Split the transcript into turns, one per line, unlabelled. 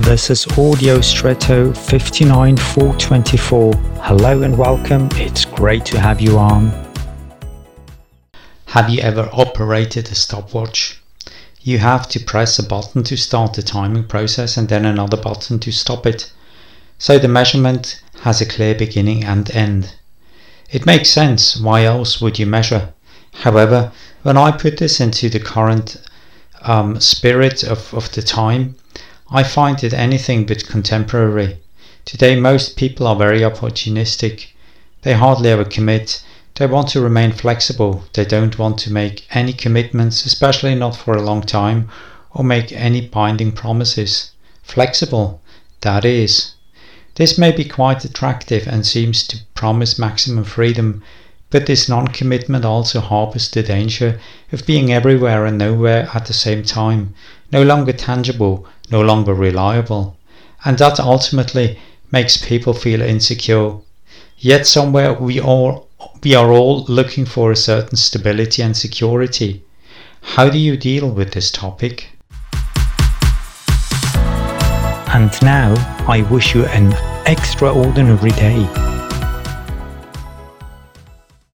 This is Audio Stretto 59424. Hello and welcome. It's great to have you on. Have you ever operated a stopwatch? You have to press a button to start the timing process and then another button to stop it. So the measurement has a clear beginning and end. It makes sense, why else would you measure? However, when I put this into the current um, spirit of, of the time, I find it anything but contemporary. Today, most people are very opportunistic. They hardly ever commit. They want to remain flexible. They don't want to make any commitments, especially not for a long time, or make any binding promises. Flexible, that is. This may be quite attractive and seems to promise maximum freedom, but this non commitment also harbors the danger of being everywhere and nowhere at the same time, no longer tangible, no longer reliable, and that ultimately makes people feel insecure. Yet somewhere we all we are all looking for a certain stability and security. How do you deal with this topic? And now I wish you an extraordinary day.